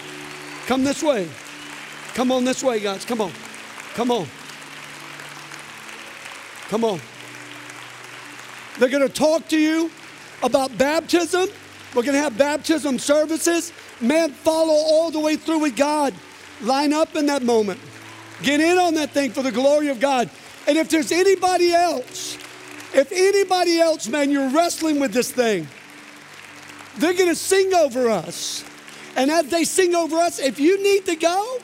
Come this way. Come on this way, guys. Come on. Come on. Come on. They're going to talk to you about baptism. We're going to have baptism services. Man, follow all the way through with God. Line up in that moment. Get in on that thing for the glory of God. And if there's anybody else, if anybody else, man, you're wrestling with this thing, they're going to sing over us. And as they sing over us, if you need to go,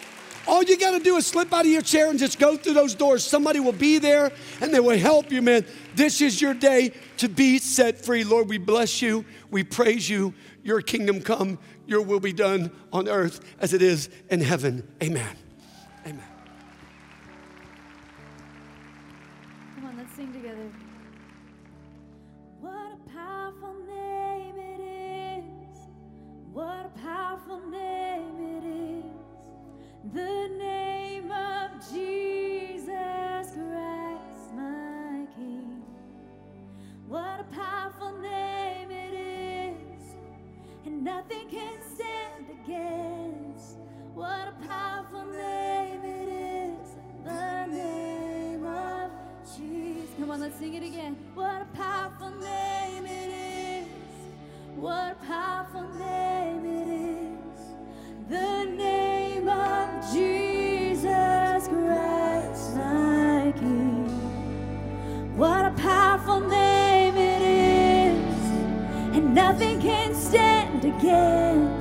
all you got to do is slip out of your chair and just go through those doors. Somebody will be there and they will help you, man. This is your day to be set free. Lord, we bless you. We praise you. Your kingdom come, your will be done on earth as it is in heaven. Amen. Amen. What a powerful name it is. And nothing can stand against. What a powerful name it is. The name of Jesus. Come on, let's sing it again. What a powerful name it is. What a powerful name and